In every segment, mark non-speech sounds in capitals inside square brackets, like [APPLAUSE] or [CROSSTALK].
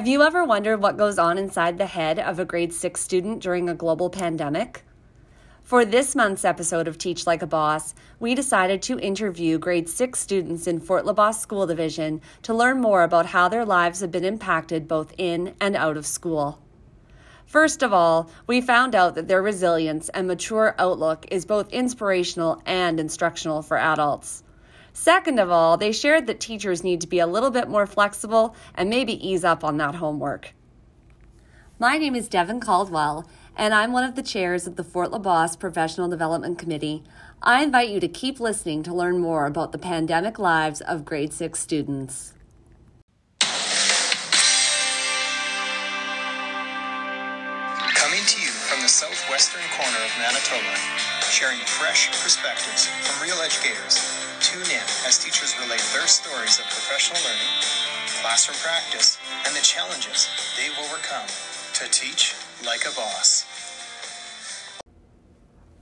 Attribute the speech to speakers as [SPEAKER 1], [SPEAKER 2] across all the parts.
[SPEAKER 1] Have you ever wondered what goes on inside the head of a grade 6 student during a global pandemic? For this month's episode of Teach Like a Boss, we decided to interview grade 6 students in Fort LaBosse School Division to learn more about how their lives have been impacted both in and out of school. First of all, we found out that their resilience and mature outlook is both inspirational and instructional for adults. Second of all, they shared that teachers need to be a little bit more flexible and maybe ease up on that homework. My name is Devin Caldwell, and I'm one of the chairs of the Fort LaBosse Professional Development Committee. I invite you to keep listening to learn more about the pandemic lives of grade 6 students.
[SPEAKER 2] Coming to you from the southwestern corner of Manitoba, sharing fresh perspectives from real educators. Tune in as teachers relate their stories of professional learning, classroom practice, and the challenges they've overcome to teach like a boss.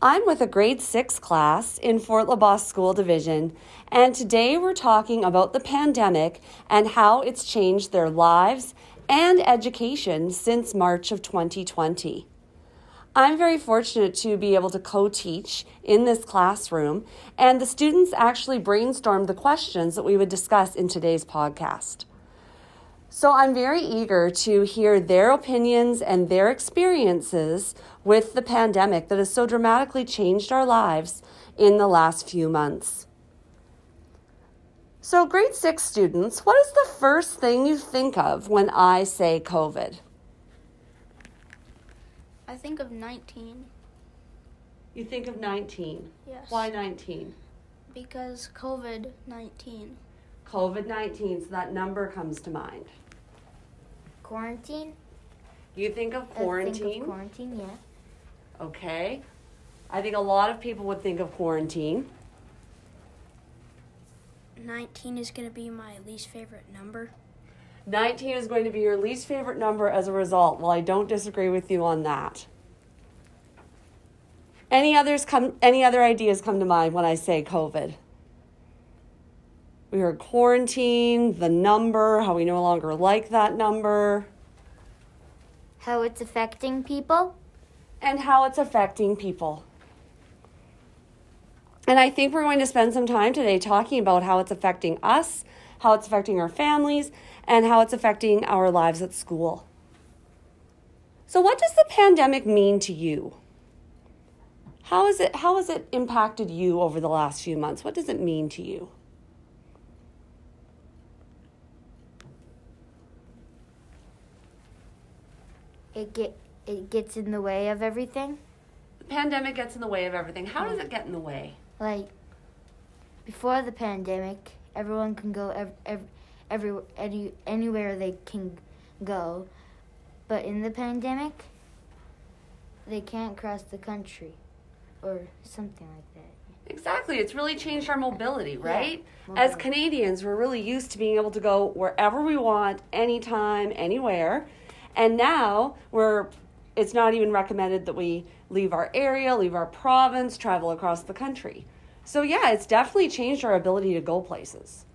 [SPEAKER 1] I'm with a grade 6 class in Fort LaBosse School Division, and today we're talking about the pandemic and how it's changed their lives and education since March of 2020. I'm very fortunate to be able to co teach in this classroom, and the students actually brainstormed the questions that we would discuss in today's podcast. So I'm very eager to hear their opinions and their experiences with the pandemic that has so dramatically changed our lives in the last few months. So, grade six students, what is the first thing you think of when I say COVID?
[SPEAKER 3] I think of 19
[SPEAKER 1] You think of 19.
[SPEAKER 3] Yes.
[SPEAKER 1] Why 19?
[SPEAKER 3] because COVID 19.
[SPEAKER 1] COVID 19, so that number comes to mind.
[SPEAKER 4] Quarantine?
[SPEAKER 1] You think of
[SPEAKER 4] I think
[SPEAKER 1] quarantine.
[SPEAKER 4] of quarantine, yeah.
[SPEAKER 1] Okay. I think a lot of people would think of quarantine.
[SPEAKER 3] 19 is going to be my least favorite number.
[SPEAKER 1] 19 is going to be your least favorite number as a result. Well, I don't disagree with you on that. Any others come any other ideas come to mind when I say COVID? We heard quarantine, the number, how we no longer like that number,
[SPEAKER 4] How it's affecting people?
[SPEAKER 1] and how it's affecting people. And I think we're going to spend some time today talking about how it's affecting us, how it's affecting our families, and how it's affecting our lives at school. So, what does the pandemic mean to you? How, is it, how has it impacted you over the last few months? What does it mean to you?
[SPEAKER 4] It get it gets in the way of everything.
[SPEAKER 1] The pandemic gets in the way of everything. How does it get in the way?
[SPEAKER 4] Like before the pandemic, everyone can go ev- ev- every any anywhere they can go, but in the pandemic, they can't cross the country, or something like that.
[SPEAKER 1] Exactly. It's really changed our mobility, right? As
[SPEAKER 4] mobility.
[SPEAKER 1] Canadians, we're really used to being able to go wherever we want, anytime, anywhere. And now we're it's not even recommended that we leave our area, leave our province, travel across the country. So yeah, it's definitely changed our ability to go places.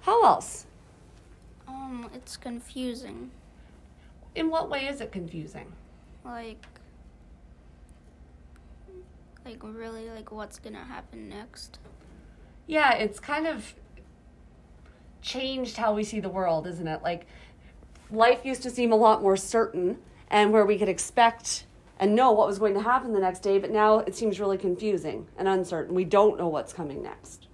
[SPEAKER 1] How else?
[SPEAKER 3] Um, it's confusing.
[SPEAKER 1] In what way is it confusing?
[SPEAKER 3] Like, like really, like what's gonna happen next?
[SPEAKER 1] Yeah, it's kind of changed how we see the world, isn't it? Like life used to seem a lot more certain and where we could expect and know what was going to happen the next day, but now it seems really confusing and uncertain. We don't know what's coming next.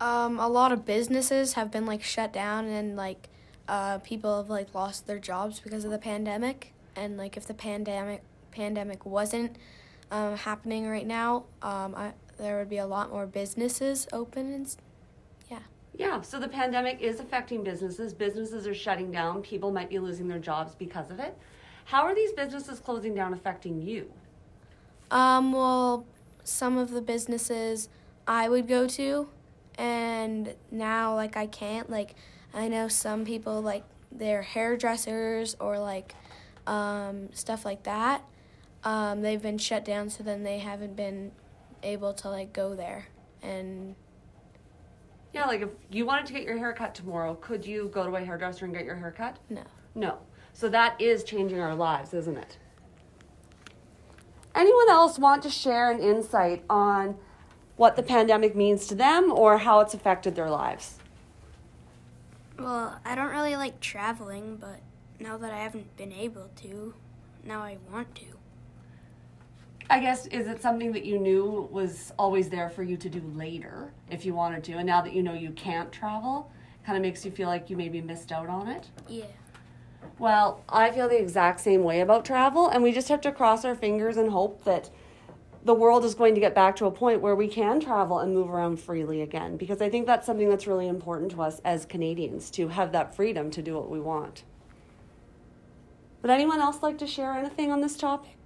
[SPEAKER 5] Um, a lot of businesses have been like shut down and like uh, people have like lost their jobs because of the pandemic. And like if the pandemic pandemic wasn't um, happening right now, um, I, there would be a lot more businesses open and yeah.
[SPEAKER 1] Yeah, so the pandemic is affecting businesses. Businesses are shutting down. People might be losing their jobs because of it. How are these businesses closing down affecting you?
[SPEAKER 5] Um, well, some of the businesses I would go to, and now like I can't. Like I know some people like they're hairdressers or like um, stuff like that. Um, they've been shut down, so then they haven't been able to like go there and
[SPEAKER 1] Yeah, like if you wanted to get your hair cut tomorrow, could you go to a hairdresser and get your hair cut?
[SPEAKER 5] No.
[SPEAKER 1] No. So that is changing our lives, isn't it? Anyone else want to share an insight on what the pandemic means to them or how it's affected their lives?
[SPEAKER 3] Well, I don't really like traveling, but now that I haven't been able to, now I want to.
[SPEAKER 1] I guess is it something that you knew was always there for you to do later if you wanted to, and now that you know you can't travel, kind of makes you feel like you maybe missed out on it?
[SPEAKER 3] Yeah.
[SPEAKER 1] Well, I feel the exact same way about travel, and we just have to cross our fingers and hope that the world is going to get back to a point where we can travel and move around freely again because I think that's something that's really important to us as Canadians to have that freedom to do what we want. Would anyone else like to share anything on this topic?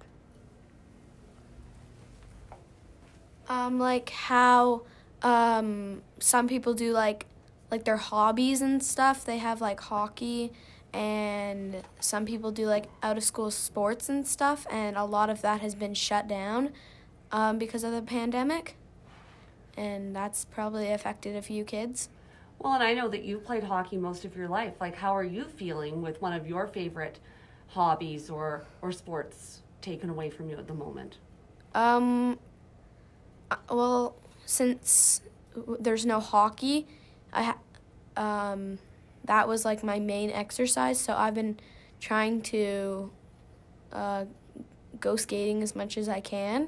[SPEAKER 5] Um, like how um, some people do like like their hobbies and stuff. They have like hockey, and some people do like out of school sports and stuff. And a lot of that has been shut down um, because of the pandemic, and that's probably affected a few kids.
[SPEAKER 1] Well, and I know that you've played hockey most of your life. Like, how are you feeling with one of your favorite hobbies or, or sports taken away from you at the moment?
[SPEAKER 5] Um, uh, well, since there's no hockey, I ha- um, that was like my main exercise. So I've been trying to uh, go skating as much as I can,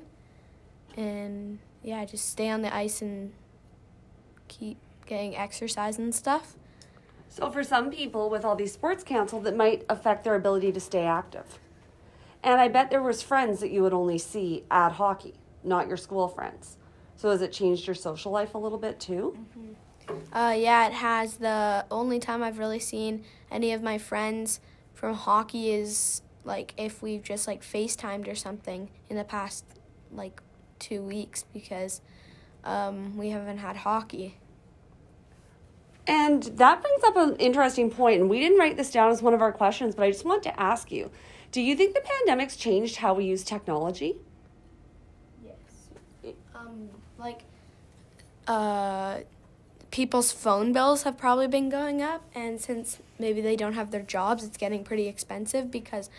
[SPEAKER 5] and yeah, just stay on the ice and keep getting exercise and stuff.
[SPEAKER 1] So, for some people with all these sports canceled, that might affect their ability to stay active. And I bet there was friends that you would only see at hockey, not your school friends. So, has it changed your social life a little bit too?
[SPEAKER 5] Uh, yeah, it has. The only time I've really seen any of my friends from hockey is like if we've just like FaceTimed or something in the past like two weeks because um, we haven't had hockey.
[SPEAKER 1] And that brings up an interesting point, and we didn't write this down as one of our questions, but I just want to ask you do you think the pandemic's changed how we use technology?
[SPEAKER 5] Yes. Um, like, uh, people's phone bills have probably been going up, and since maybe they don't have their jobs, it's getting pretty expensive because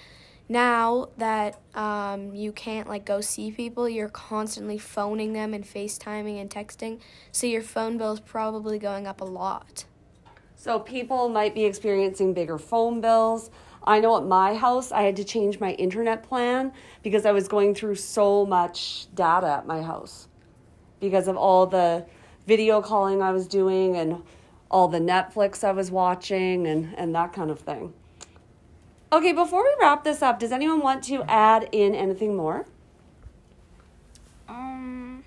[SPEAKER 5] now that um, you can't like go see people, you're constantly phoning them and FaceTiming and texting, so your phone bill is probably going up a lot.
[SPEAKER 1] So people might be experiencing bigger phone bills. I know at my house I had to change my internet plan because I was going through so much data at my house because of all the video calling I was doing and all the Netflix I was watching and, and that kind of thing. Okay, before we wrap this up, does anyone want to add in anything more?
[SPEAKER 3] Um,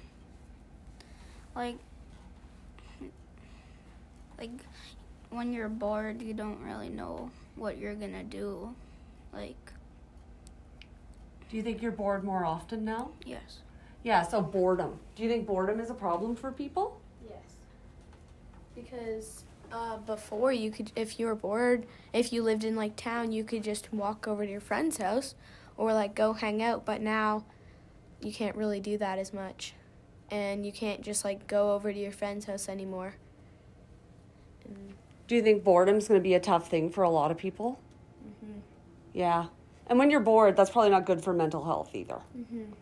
[SPEAKER 3] like, like when you're bored, you don't really know what you're gonna do. Like,
[SPEAKER 1] Do you think you're bored more often now?
[SPEAKER 3] yes.
[SPEAKER 1] Yeah, so boredom. Do you think boredom is a problem for people?
[SPEAKER 5] Because uh, before you could, if you were bored, if you lived in like town, you could just walk over to your friend's house or like go hang out. But now you can't really do that as much. And you can't just like go over to your friend's house anymore. And,
[SPEAKER 1] Do you think boredom's going to be a tough thing for a lot of people?
[SPEAKER 5] mm-hmm.
[SPEAKER 1] Yeah. And when you're bored, that's probably not good for mental health either.
[SPEAKER 5] Mm-hmm.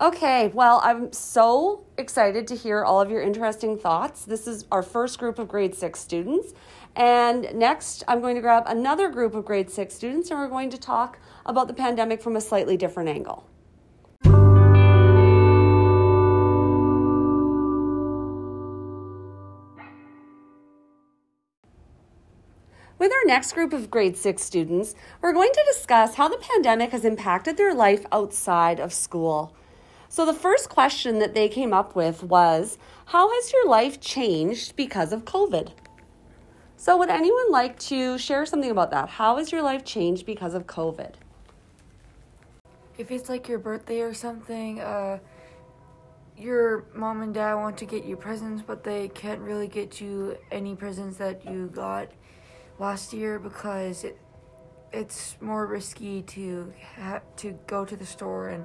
[SPEAKER 1] Okay, well, I'm so excited to hear all of your interesting thoughts. This is our first group of grade six students. And next, I'm going to grab another group of grade six students and we're going to talk about the pandemic from a slightly different angle. With our next group of grade six students, we're going to discuss how the pandemic has impacted their life outside of school. So, the first question that they came up with was How has your life changed because of COVID? So, would anyone like to share something about that? How has your life changed because of COVID?
[SPEAKER 6] If it's like your birthday or something, uh, your mom and dad want to get you presents, but they can't really get you any presents that you got last year because it it's more risky to ha- to go to the store and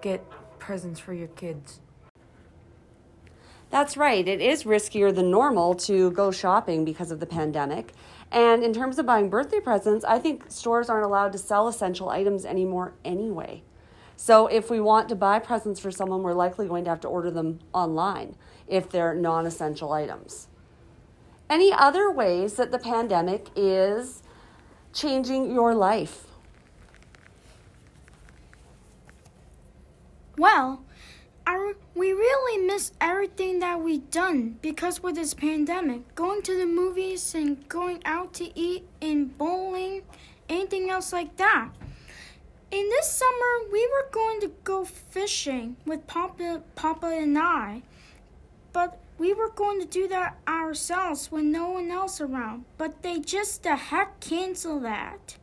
[SPEAKER 6] get presents for your kids.
[SPEAKER 1] That's right. It is riskier than normal to go shopping because of the pandemic. And in terms of buying birthday presents, I think stores aren't allowed to sell essential items anymore anyway. So if we want to buy presents for someone, we're likely going to have to order them online if they're non essential items. Any other ways that the pandemic is changing your life?
[SPEAKER 7] Well, we really miss everything that we've done because with this pandemic. Going to the movies and going out to eat and bowling, anything else like that. In this summer, we were going to go fishing with Papa, Papa and I, but we were going to do that ourselves with no one else around. But they just the heck canceled that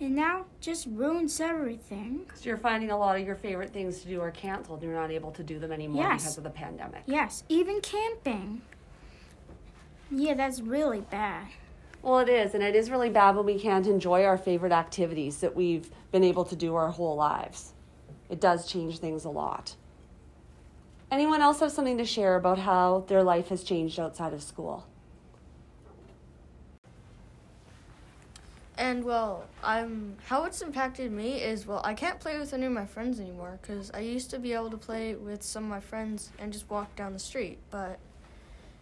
[SPEAKER 7] and now just ruins everything.
[SPEAKER 1] So you're finding a lot of your favorite things to do are canceled. You're not able to do them anymore
[SPEAKER 7] Yes.
[SPEAKER 1] because of the pandemic.
[SPEAKER 7] Yes, even camping. Yeah, that's really bad.
[SPEAKER 1] Well, it is, and it is really bad when we can't enjoy our favorite activities that we've been able to do our whole lives. It does change things a lot. Anyone else have something to share about how their life has changed outside of school?
[SPEAKER 8] And well, I'm how it's impacted me is well, I can't play with any of my friends anymore because I used to be able to play with some of my friends and just walk down the street, but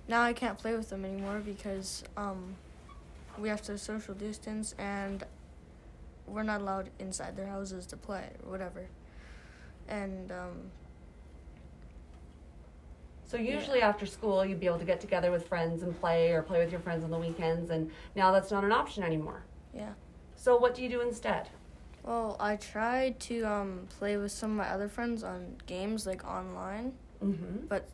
[SPEAKER 8] now I can't play with them anymore because um, we have to social distance and we're not allowed inside their houses to play or whatever. And um,
[SPEAKER 1] So usually after school, you'd be able to get together with friends and play, or play with your friends on the weekends, and now that's not an option anymore.
[SPEAKER 8] Yeah.
[SPEAKER 1] So what do you do instead?
[SPEAKER 8] Well, I tried to um, play with some of my other friends on games like online,
[SPEAKER 1] Mm-hmm.
[SPEAKER 8] but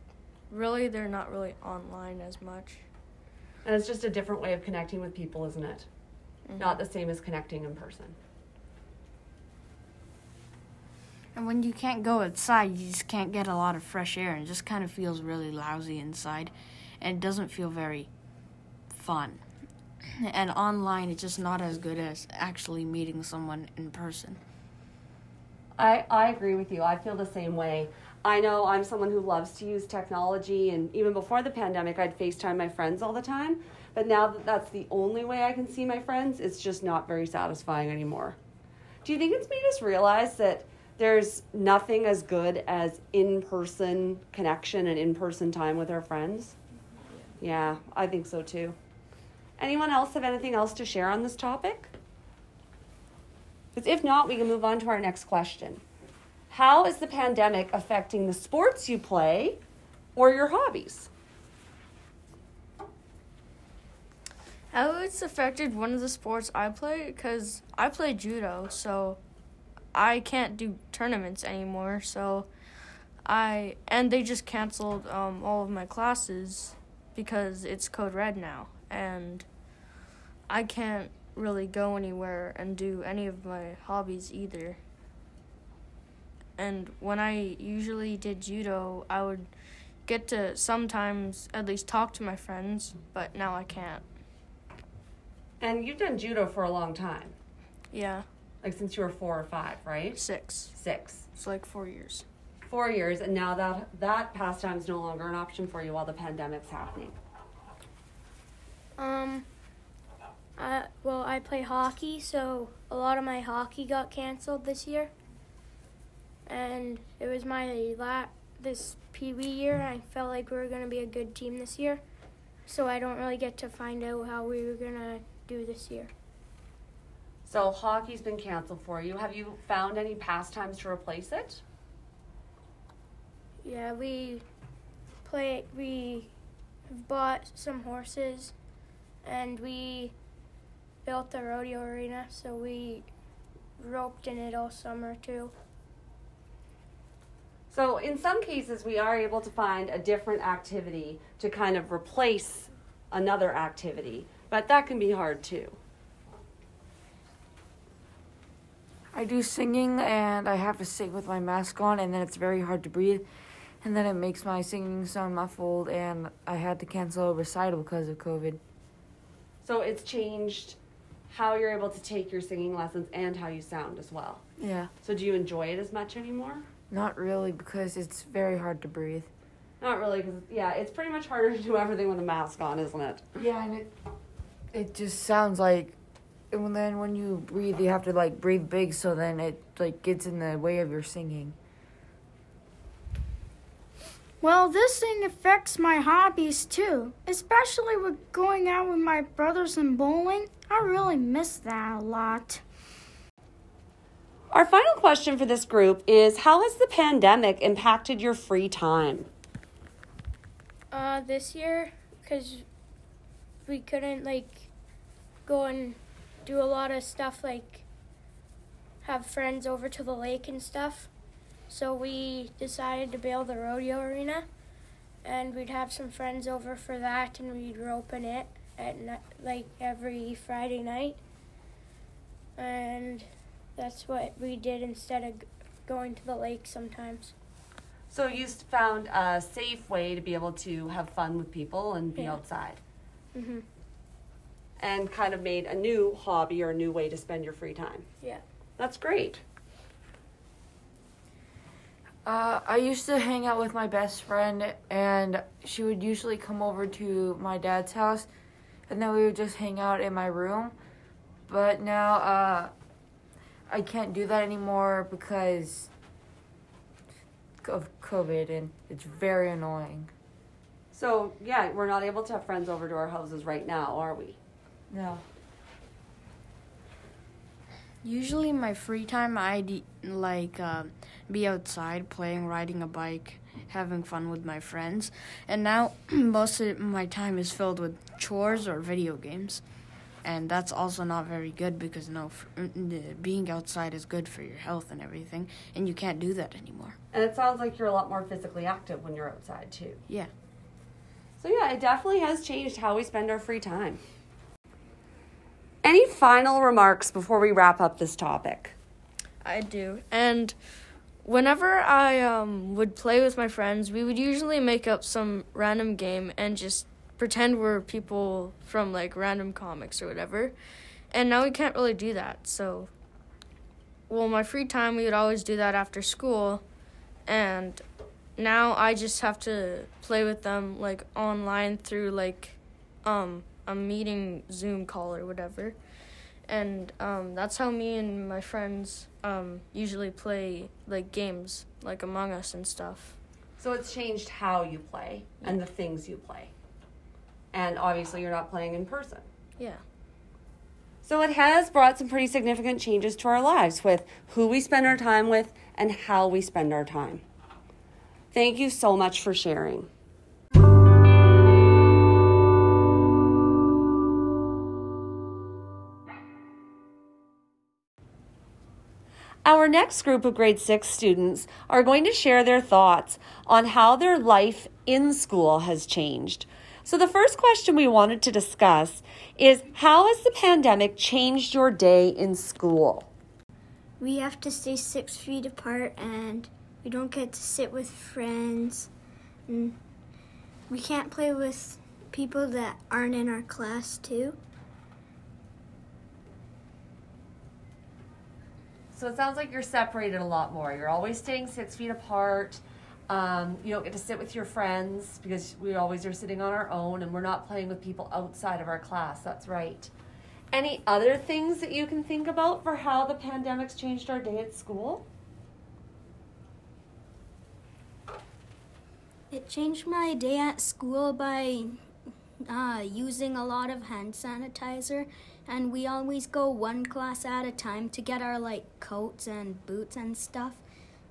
[SPEAKER 8] really they're not really online as much.
[SPEAKER 1] And it's just a different way of connecting with people, isn't it? Not the same as connecting in person.
[SPEAKER 9] And when you can't go outside, you just can't get a lot of fresh air, and it just kind of feels really lousy inside, and it doesn't feel very fun. And online, it's just not as good as actually meeting someone in person.
[SPEAKER 1] I, I agree with you. I feel the same way. I know I'm someone who loves to use technology, and even before the pandemic, I'd FaceTime my friends all the time. But now that that's the only way I can see my friends, it's just not very satisfying anymore. Do you think it's made us realize that there's nothing as good as in person connection and in person time with our friends? Yeah, I think so too. Anyone else have anything else to share on this topic? Because if not, we can move on to our next question. How is the pandemic affecting the sports you play or your hobbies?
[SPEAKER 8] How it's affected one of the sports I play because I play judo, so I can't do tournaments anymore. So I and they just canceled um, all of my classes because it's code red now, and I can't really go anywhere and do any of my hobbies either. And when I usually did judo, I would get to sometimes at least talk to my friends, but now I can't.
[SPEAKER 1] And you've done judo for a long time,
[SPEAKER 8] Yeah,
[SPEAKER 1] like since you were four or five, right?
[SPEAKER 8] six.
[SPEAKER 1] Six.
[SPEAKER 8] It's like four years.
[SPEAKER 1] Four years, and now that that pastime is no longer an option for you while the pandemic's happening.
[SPEAKER 3] Um, uh, well, I play hockey, so a lot of my hockey got canceled this year. And it was my la- this Pee Wee year, and I felt like we were going to be a good team this year. So I don't really get to find out how we were going to do this year.
[SPEAKER 1] So hockey's been canceled for you. Have you found any pastimes to replace it?
[SPEAKER 3] Yeah, we play. We have bought some horses, and we built the rodeo arena. So we roped in it all summer too.
[SPEAKER 1] So, in some cases, we are able to find a different activity to kind of replace another activity, but that can be hard too.
[SPEAKER 6] I do singing and I have to sing with my mask on, and then it's very hard to breathe. And then it makes my singing sound muffled, and I had to cancel a recital because of COVID.
[SPEAKER 1] So, it's changed how you're able to take your singing lessons and how you sound as well.
[SPEAKER 6] Yeah.
[SPEAKER 1] So, do you enjoy it as much anymore?
[SPEAKER 6] Not really because it's very hard to breathe.
[SPEAKER 1] Not really, because yeah, it's pretty much harder to do everything with a mask on, isn't it?
[SPEAKER 6] Yeah, and it it just sounds like and then when you breathe you have to like breathe big so then it like gets in the way of your singing.
[SPEAKER 7] Well, this thing affects my hobbies too, especially with going out with my brothers and bowling. I really miss that a lot.
[SPEAKER 1] Our final question for this group is How has the pandemic impacted your free time?
[SPEAKER 3] Uh, this year, because we couldn't like go and do a lot of stuff like have friends over to the lake and stuff. So we decided to build the rodeo arena, and we'd have some friends over for that, and we'd rope in it at ni- like every Friday night, and that's what we did instead of going to the lake sometimes.
[SPEAKER 1] So you found a safe way to be able to have fun with people and be
[SPEAKER 3] Yeah.
[SPEAKER 1] outside,
[SPEAKER 3] Mhm.
[SPEAKER 1] and kind of made a new hobby or a new way to spend your free time.
[SPEAKER 3] Yeah.
[SPEAKER 1] That's great.
[SPEAKER 6] Uh, I used to hang out with my best friend, and she would usually come over to my dad's house, and then we would just hang out in my room. But now, uh, I can't do that anymore because of COVID, and it's very annoying.
[SPEAKER 1] So yeah, we're not able to have friends over to our houses right now, are we?
[SPEAKER 6] No.
[SPEAKER 9] Usually, my free time, I'd like uh, be outside playing, riding a bike, having fun with my friends. And now, [CLEARS THROAT] most of my time is filled with chores or video games. And that's also not very good because no, being outside is good for your health and everything, and you can't do that anymore.
[SPEAKER 1] And it sounds like you're a lot more physically active when you're outside too.
[SPEAKER 9] Yeah.
[SPEAKER 1] So yeah, it definitely has changed how we spend our free time. Any final remarks before we wrap up this topic?
[SPEAKER 8] I do. And whenever I um would play with my friends, we would usually make up some random game and just pretend we're people from like random comics or whatever. And now we can't really do that. So well, my free time we would always do that after school and now I just have to play with them like online through like um a meeting Zoom call or whatever and um, that's how me and my friends um, usually play like games like among us and stuff
[SPEAKER 1] So it's changed how you play and the things you play. And obviously you're not playing in person.
[SPEAKER 8] yeah
[SPEAKER 1] So it has brought some pretty significant changes to our lives with who we spend our time with and how we spend our time. Thank you so much for sharing. Our next group of grade six students are going to share their thoughts on how their life in school has changed. So, the first question we wanted to discuss is How has the pandemic changed your day in school?
[SPEAKER 3] We have to stay six feet apart and we don't get to sit with friends. And we can't play with people that aren't in our class, too.
[SPEAKER 1] So, it sounds like you're separated a lot more. You're always staying six feet apart. Um, you don't get to sit with your friends because we always are sitting on our own and we're not playing with people outside of our class. That's right. Any other things that you can think about for how the pandemic's changed our day at school?
[SPEAKER 10] It changed my day at school by uh, using a lot of hand sanitizer, and we always go one class at a time to get our like coats and boots and stuff.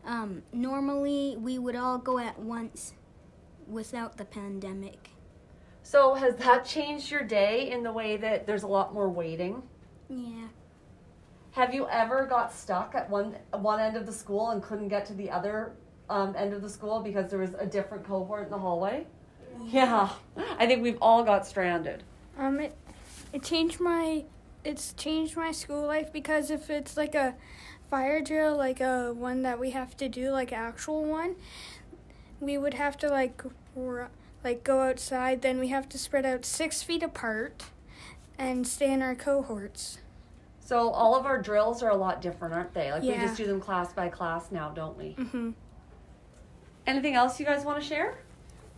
[SPEAKER 10] Um, normally, we would all go at once without the pandemic.
[SPEAKER 1] So, has that changed your day in the way that there's a lot more waiting?
[SPEAKER 10] Yeah.
[SPEAKER 1] Have you ever got stuck at one one end of the school and couldn't get to the other um, end of the school because there was a different cohort in the hallway? Yeah, I think we've all got stranded.
[SPEAKER 3] Um, it it changed my it's changed my school life because if it's like a fire drill, like a one that we have to do, like actual one, we would have to like r- like go outside. Then we have to spread out six feet apart and stay in our cohorts.
[SPEAKER 1] So all of our drills are a lot different, aren't they? Like we just do them class by class now, don't we?
[SPEAKER 3] Mm-hmm.
[SPEAKER 1] Anything else you guys want to share?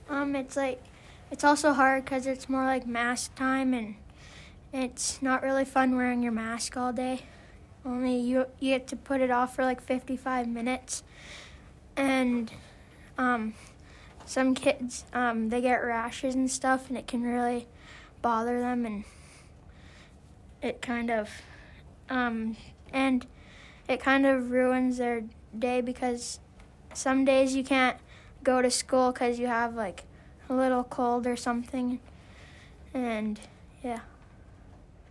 [SPEAKER 11] Um, it's like it's also hard because it's more like mask time, and it's not really fun wearing your mask all day. Only you you get to put it off for like 55 minutes, and um, some kids um, they get rashes and stuff, and it can really bother them, and it kind of um, and it kind of ruins their day because some days you can't go to school because you have like a little cold or something, and yeah.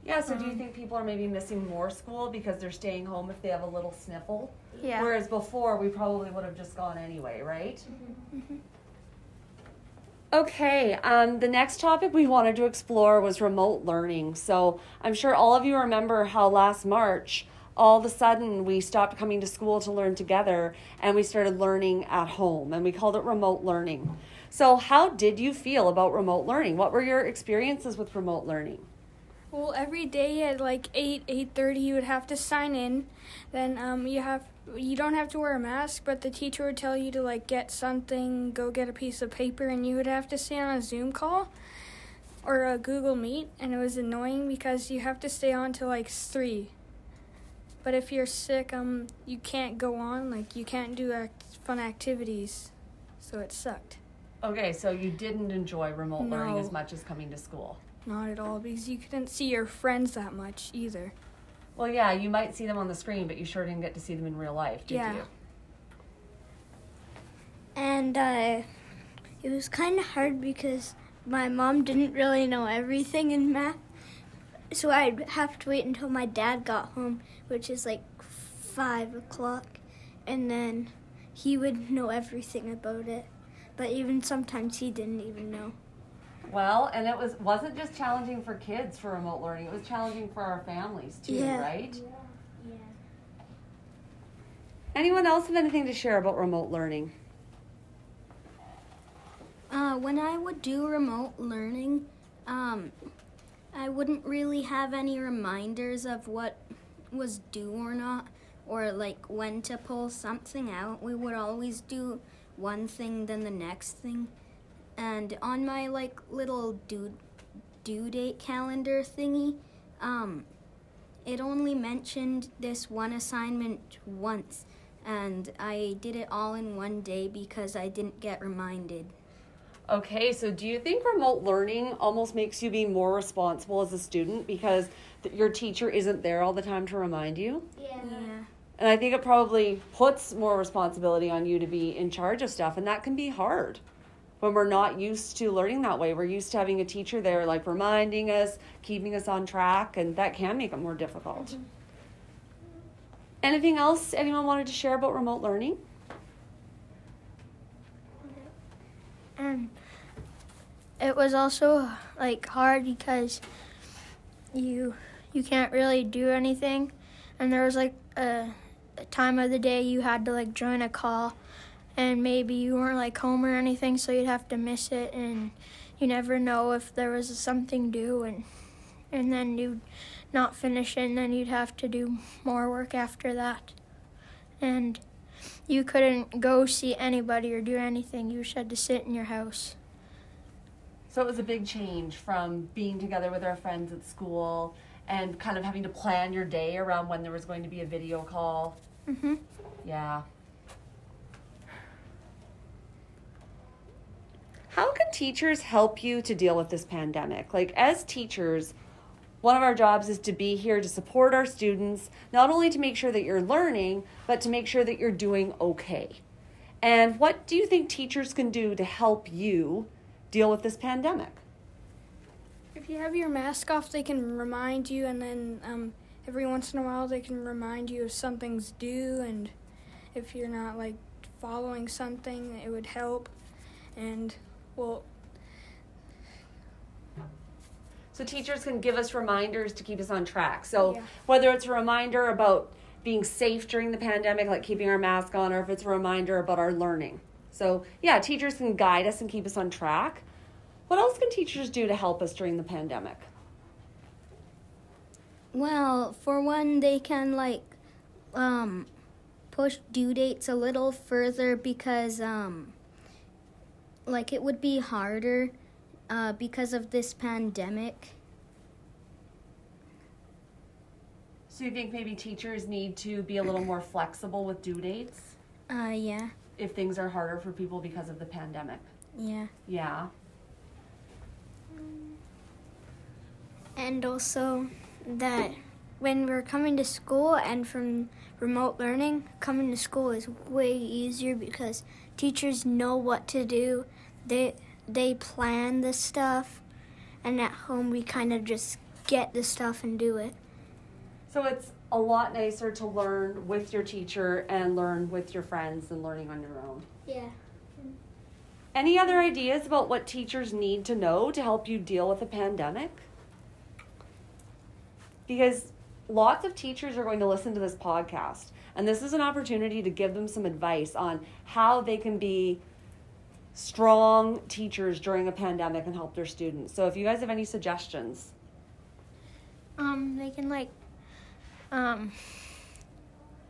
[SPEAKER 1] Yeah, so do you um, think people are maybe missing more school because they're staying home if they have a little sniffle?
[SPEAKER 11] Yeah.
[SPEAKER 1] Whereas before, we probably would have just gone anyway, right? Mm-hmm. Mm-hmm. Okay, um, the next topic we wanted to explore was remote learning. So I'm sure all of you remember how last March, all of a sudden, we stopped coming to school to learn together and we started learning at home and we called it remote learning. So, how did you feel about remote learning? What were your experiences with remote learning?
[SPEAKER 3] Well, every day at like eight eight thirty, you would have to sign in. Then um, you have you don't have to wear a mask, but the teacher would tell you to like get something, go get a piece of paper, and you would have to stay on a Zoom call or a Google Meet, and it was annoying because you have to stay on till like three. But if you're sick, um, you can't go on. Like you can't do act- fun activities, so it sucked.
[SPEAKER 1] Okay, so you didn't enjoy remote learning as much as coming to school.
[SPEAKER 3] Not at all because you couldn't see your friends that much either.
[SPEAKER 1] Well, yeah, you might see them on the screen, but you sure didn't get to see them in real life, did
[SPEAKER 3] Yeah.
[SPEAKER 1] you?
[SPEAKER 10] And uh, it was kind of hard because my mom didn't really know everything in math. So I'd have to wait until my dad got home, which is like five o'clock, and then he would know everything about it. But even sometimes he didn't even know.
[SPEAKER 1] Well, and it was wasn't just challenging for kids for remote learning; it was challenging for our families too,
[SPEAKER 10] Yeah.
[SPEAKER 1] right? Anyone else have anything to share about remote learning?
[SPEAKER 10] Uh, when I would do remote learning, um, I wouldn't really have any reminders of what was due or not, or like when to pull something out. We would always do one thing, then the next thing. And on my like little due due date calendar thingy, um, it only mentioned this one assignment once, and I did it all in one day because I didn't get reminded.
[SPEAKER 1] Okay, so do you think remote learning almost makes you be more responsible as a student because th- your teacher isn't there all the time to remind you?
[SPEAKER 10] Yeah.
[SPEAKER 1] And I think it probably puts more responsibility on you to be in charge of stuff, and that can be hard when we're not used to learning that way. We're used to having a teacher there, like reminding us, keeping us on track, and that can make it more difficult. Mm-hmm. Anything else anyone wanted to share about remote learning?
[SPEAKER 11] And it was also like hard because you you can't really do anything, and there was like a, a time of the day you had to like join a call, and maybe you weren't like home or anything, so you'd have to miss it, and you never know if there was something due, and and then you'd not finish it, and then you'd have to do more work after that, and you couldn't go see anybody or do anything. You just had to sit in your house.
[SPEAKER 1] So it was a big change from being together with our friends at school and kind of having to plan your day around when there was going to be a video call.
[SPEAKER 11] Mhm.
[SPEAKER 1] Yeah. How can teachers help you to deal with this pandemic? Like, as teachers, one of our jobs is to be here to support our students, not only to make sure that you're learning, but to make sure that you're doing okay. And what do you think teachers can do to help you deal with this pandemic?
[SPEAKER 3] If you have your mask off, they can remind you, and then um, every once in a while they can remind you if something's due, and if you're not like following something, it would help. And well,
[SPEAKER 1] So teachers can give us reminders to keep us on track. So
[SPEAKER 3] Yeah.
[SPEAKER 1] whether it's a reminder about being safe during the pandemic, like keeping our mask on, or if it's a reminder about our learning. So yeah, teachers can guide us and keep us on track. What else can teachers do to help us during the pandemic?
[SPEAKER 10] Well, for one, they can like um, push due dates a little further because um, like it would be harder uh, because of this pandemic.
[SPEAKER 1] So you think maybe teachers need to be a little more flexible with due dates
[SPEAKER 10] Uh, yeah,
[SPEAKER 1] if things are harder for people because of the pandemic?
[SPEAKER 10] yeah.
[SPEAKER 1] Yeah.
[SPEAKER 7] and also that when we're coming to school and from remote learning, coming to school is way easier because teachers know what to do. They they plan the stuff, and at home we kind of just get the stuff and do it.
[SPEAKER 1] So it's a lot nicer to learn with your teacher and learn with your friends than learning on your own.
[SPEAKER 7] Yeah.
[SPEAKER 1] Any other ideas about what teachers need to know to help you deal with a pandemic? Because lots of teachers are going to listen to this podcast, and this is an opportunity to give them some advice on how they can be strong teachers during a pandemic and help their students. So if you guys have any suggestions,
[SPEAKER 7] Um, they can like, um,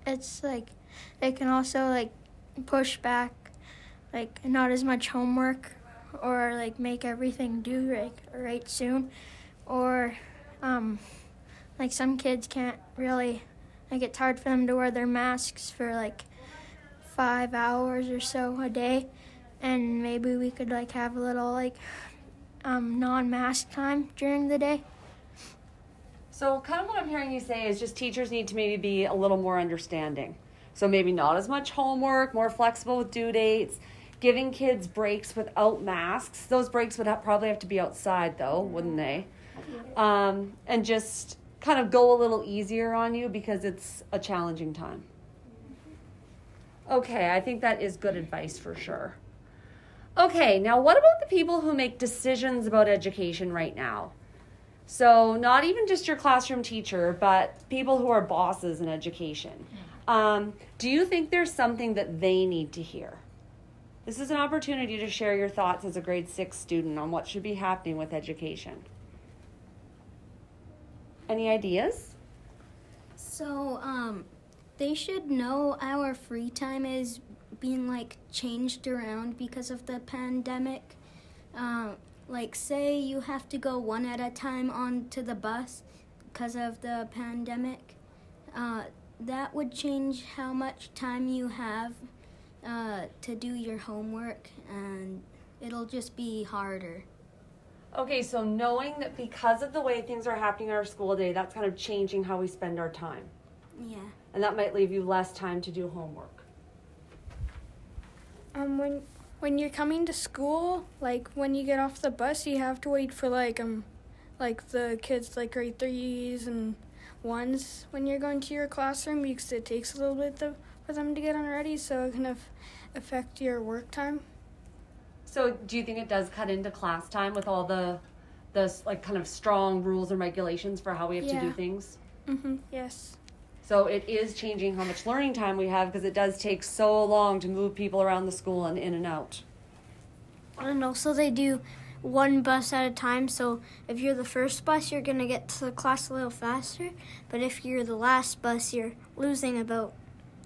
[SPEAKER 7] it's like they can also like push back, like not as much homework, or like make everything due like right soon, or um, like some kids can't really like it's hard for them to wear their masks for like five hours or so a day, and maybe we could like have a little like um, non-mask time during the day.
[SPEAKER 1] So, kind of what I'm hearing you say is just teachers need to maybe be a little more understanding. So, maybe not as much homework, more flexible with due dates, giving kids breaks without masks. Those breaks would have, probably have to be outside, though, wouldn't they? Um, and just kind of go a little easier on you because it's a challenging time. Okay, I think that is good advice for sure. Okay, now what about the people who make decisions about education right now? So, not even just your classroom teacher, but people who are bosses in education. Um, do you think there's something that they need to hear? This is an opportunity to share your thoughts as a grade six student on what should be happening with education. Any ideas?
[SPEAKER 10] So, um, they should know our free time is being like changed around because of the pandemic. Uh, like, say you have to go one at a time onto the bus because of the pandemic. Uh, that would change how much time you have uh, to do your homework, and it'll just be harder.
[SPEAKER 1] Okay, so knowing that because of the way things are happening in our school day, that's kind of changing how we spend our time.
[SPEAKER 10] Yeah.
[SPEAKER 1] And that might leave you less time to do homework.
[SPEAKER 3] Um, when when you're coming to school, like when you get off the bus, you have to wait for like um, like the kids like grade threes and ones when you're going to your classroom because it takes a little bit to, for them to get on ready, so it can af- affect your work time.
[SPEAKER 1] So, do you think it does cut into class time with all the, the like kind of strong rules and regulations for how we have to do things?
[SPEAKER 3] Mm-hmm. Yes.
[SPEAKER 1] So it is changing how much learning time we have because it does take so long to move people around the school and in and out.
[SPEAKER 7] And also, they do one bus at a time. So if you're the first bus, you're gonna get to the class a little faster. But if you're the last bus, you're losing about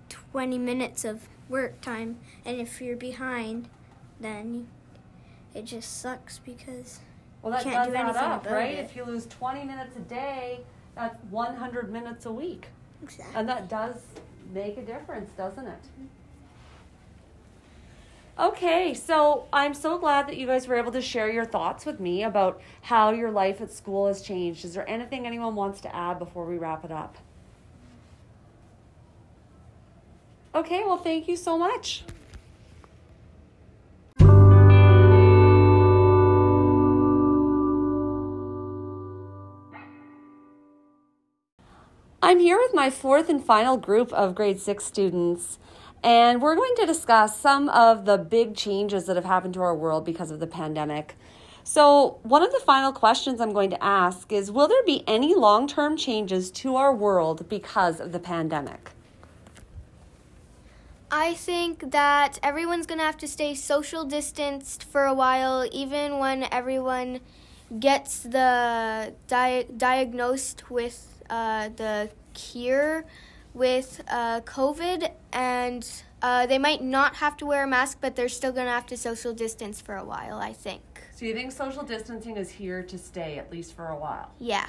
[SPEAKER 7] 20 minutes of work time. And if you're behind, then it just sucks because
[SPEAKER 1] Well, that
[SPEAKER 7] Can't
[SPEAKER 1] does
[SPEAKER 7] do
[SPEAKER 1] add
[SPEAKER 7] anything
[SPEAKER 1] up,
[SPEAKER 7] about
[SPEAKER 1] right?
[SPEAKER 7] it.
[SPEAKER 1] If you lose 20 minutes a day, that's 100 minutes a week.
[SPEAKER 7] exactly.
[SPEAKER 1] And that does make a difference, doesn't it? Mm-hmm. Okay, so I'm so glad that you guys were able to share your thoughts with me about how your life at school has changed. Is there anything anyone wants to add before we wrap it up? Okay, well, thank you so much. I'm here with my fourth and final group of grade six students, and we're going to discuss some of the big changes that have happened to our world because of the pandemic. So, one of the final questions I'm going to ask is Will there be any long term changes to our world because of the pandemic?
[SPEAKER 5] I think that everyone's going to have to stay social distanced for a while, even when everyone gets the di- diagnosed with uh, the cure with uh, COVID, and uh, they might not have to wear a mask, but they're still going to have to social distance for a while, I think.
[SPEAKER 1] So you think social distancing is here to stay, at least for a while?
[SPEAKER 5] Yeah.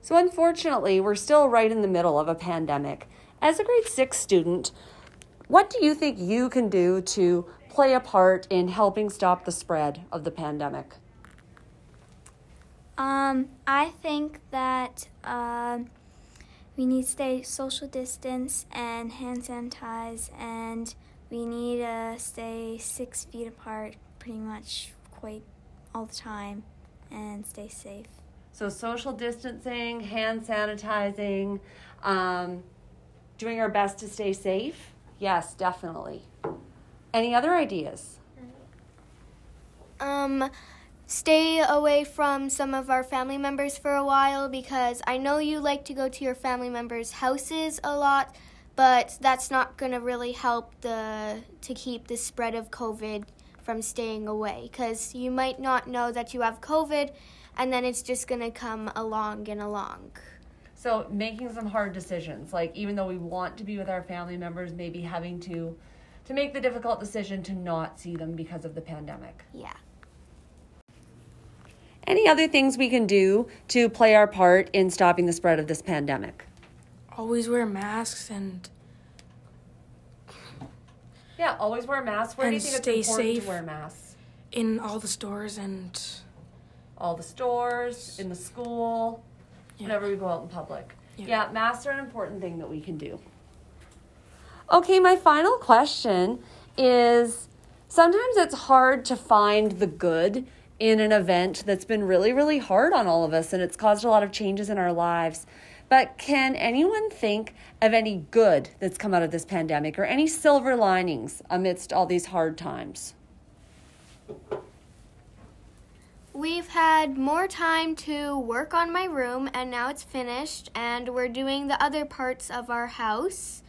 [SPEAKER 1] So unfortunately, we're still right in the middle of a pandemic. As a grade six student, what do you think you can do to play a part in helping stop the spread of the pandemic?
[SPEAKER 12] Um, I think that um, we need to stay social distance and hand sanitize, and we need to stay six feet apart pretty much quite all the time and stay safe.
[SPEAKER 1] So, social distancing, hand sanitizing, um, doing our best to stay safe? Yes, definitely. Any other ideas?
[SPEAKER 5] Um, stay away from some of our family members for a while because I know you like to go to your family members' houses a lot, but that's not going to really help the to keep the spread of COVID from staying away because you might not know that you have COVID and then it's just going to come along and along.
[SPEAKER 1] So, making some hard decisions, like even though we want to be with our family members, maybe having to to make the difficult decision to not see them because of the pandemic.
[SPEAKER 5] Yeah.
[SPEAKER 1] Any other things we can do to play our part in stopping the spread of this pandemic?
[SPEAKER 13] Always wear masks and
[SPEAKER 1] Yeah, always wear masks. Where do you think
[SPEAKER 13] stay
[SPEAKER 1] it's important
[SPEAKER 13] safe.
[SPEAKER 1] to wear masks?
[SPEAKER 13] in all the stores and
[SPEAKER 1] All the stores, in the school,
[SPEAKER 13] Yeah.
[SPEAKER 1] whenever we go out in public.
[SPEAKER 13] Yeah.
[SPEAKER 1] yeah, masks are an important thing that we can do. Okay, my final question is sometimes it's hard to find the good in an event that's been really, really hard on all of us and it's caused a lot of changes in our lives. But can anyone think of any good that's come out of this pandemic or any silver linings amidst all these hard times?
[SPEAKER 5] We've had more time to work on my room, and now it's finished, and we're doing the other parts of our house.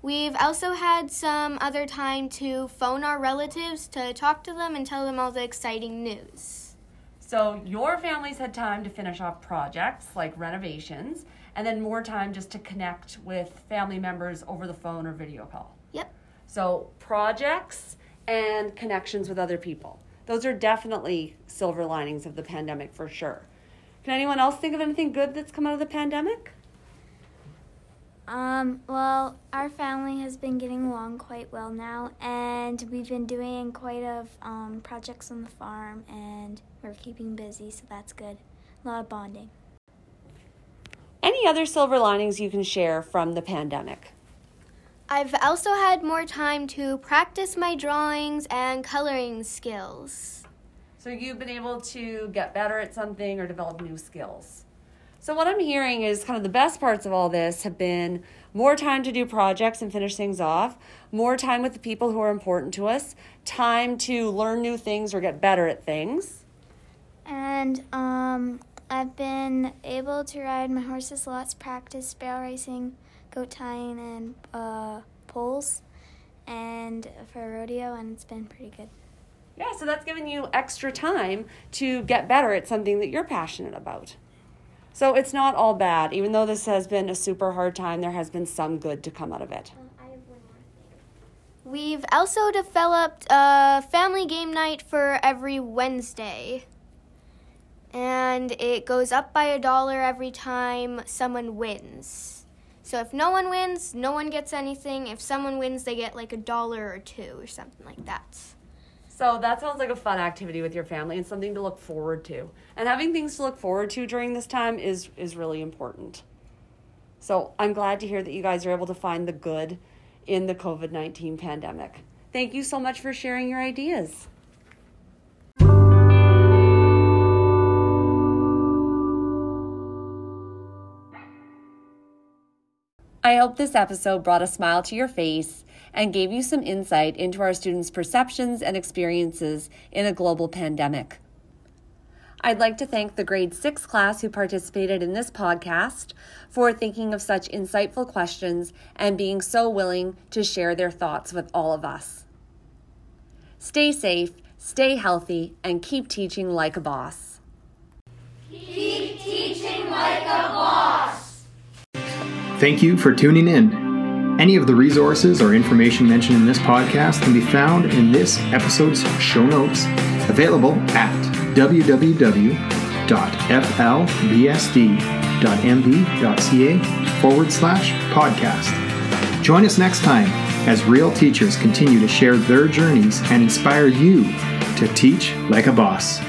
[SPEAKER 5] We've also had some other time to phone our relatives to talk to them and tell them all the exciting news.
[SPEAKER 1] So your family's had time to finish off projects like renovations, and then more time just to connect with family members over the phone or video call.
[SPEAKER 5] Yep.
[SPEAKER 1] So projects and connections with other people. Those are definitely silver linings of the pandemic for sure. Can anyone else think of anything good that's come out of the pandemic?
[SPEAKER 12] Um, well, our family has been getting along quite well now, and we've been doing quite of um, projects on the farm, and we're keeping busy, so that's good. A lot of bonding.
[SPEAKER 1] Any other silver linings you can share from the pandemic?
[SPEAKER 5] I've also had more time to practice my drawings and coloring skills.
[SPEAKER 1] So you've been able to get better at something or develop new skills. So what I'm hearing is kind of the best parts of all this have been more time to do projects and finish things off, more time with the people who are important to us, time to learn new things or get better at things.
[SPEAKER 12] And um, I've been able to ride my horses lots, practice barrel racing, goat tying, and uh, poles, and for a rodeo, and it's been pretty good.
[SPEAKER 1] Yeah, so that's given you extra time to get better at something that you're passionate about. So it's not all bad. Even though this has been a super hard time, there has been some good to come out of it.
[SPEAKER 5] Um, We've also developed a family game night for every Wednesday. And it goes up by a dollar every time someone wins. So if no one wins, no one gets anything. If someone wins, they get like a dollar or two or something like that.
[SPEAKER 1] So that sounds like a fun activity with your family and something to look forward to. And having things to look forward to during this time is is really important. So I'm glad to hear that you guys are able to find the good in the COVID-19 pandemic. Thank you so much for sharing your ideas. I hope this episode brought a smile to your face and gave you some insight into our students' perceptions and experiences in a global pandemic. I'd like to thank the grade 6 class who participated in this podcast for thinking of such insightful questions and being so willing to share their thoughts with all of us. Stay safe, stay healthy, and keep teaching like a boss.
[SPEAKER 2] Keep teaching like a boss. Thank you for tuning in. Any of the resources or information mentioned in this podcast can be found in this episode's show notes, available at www.flbsd.mb.ca forward slash podcast. Join us next time as real teachers continue to share their journeys and inspire you to teach like a boss.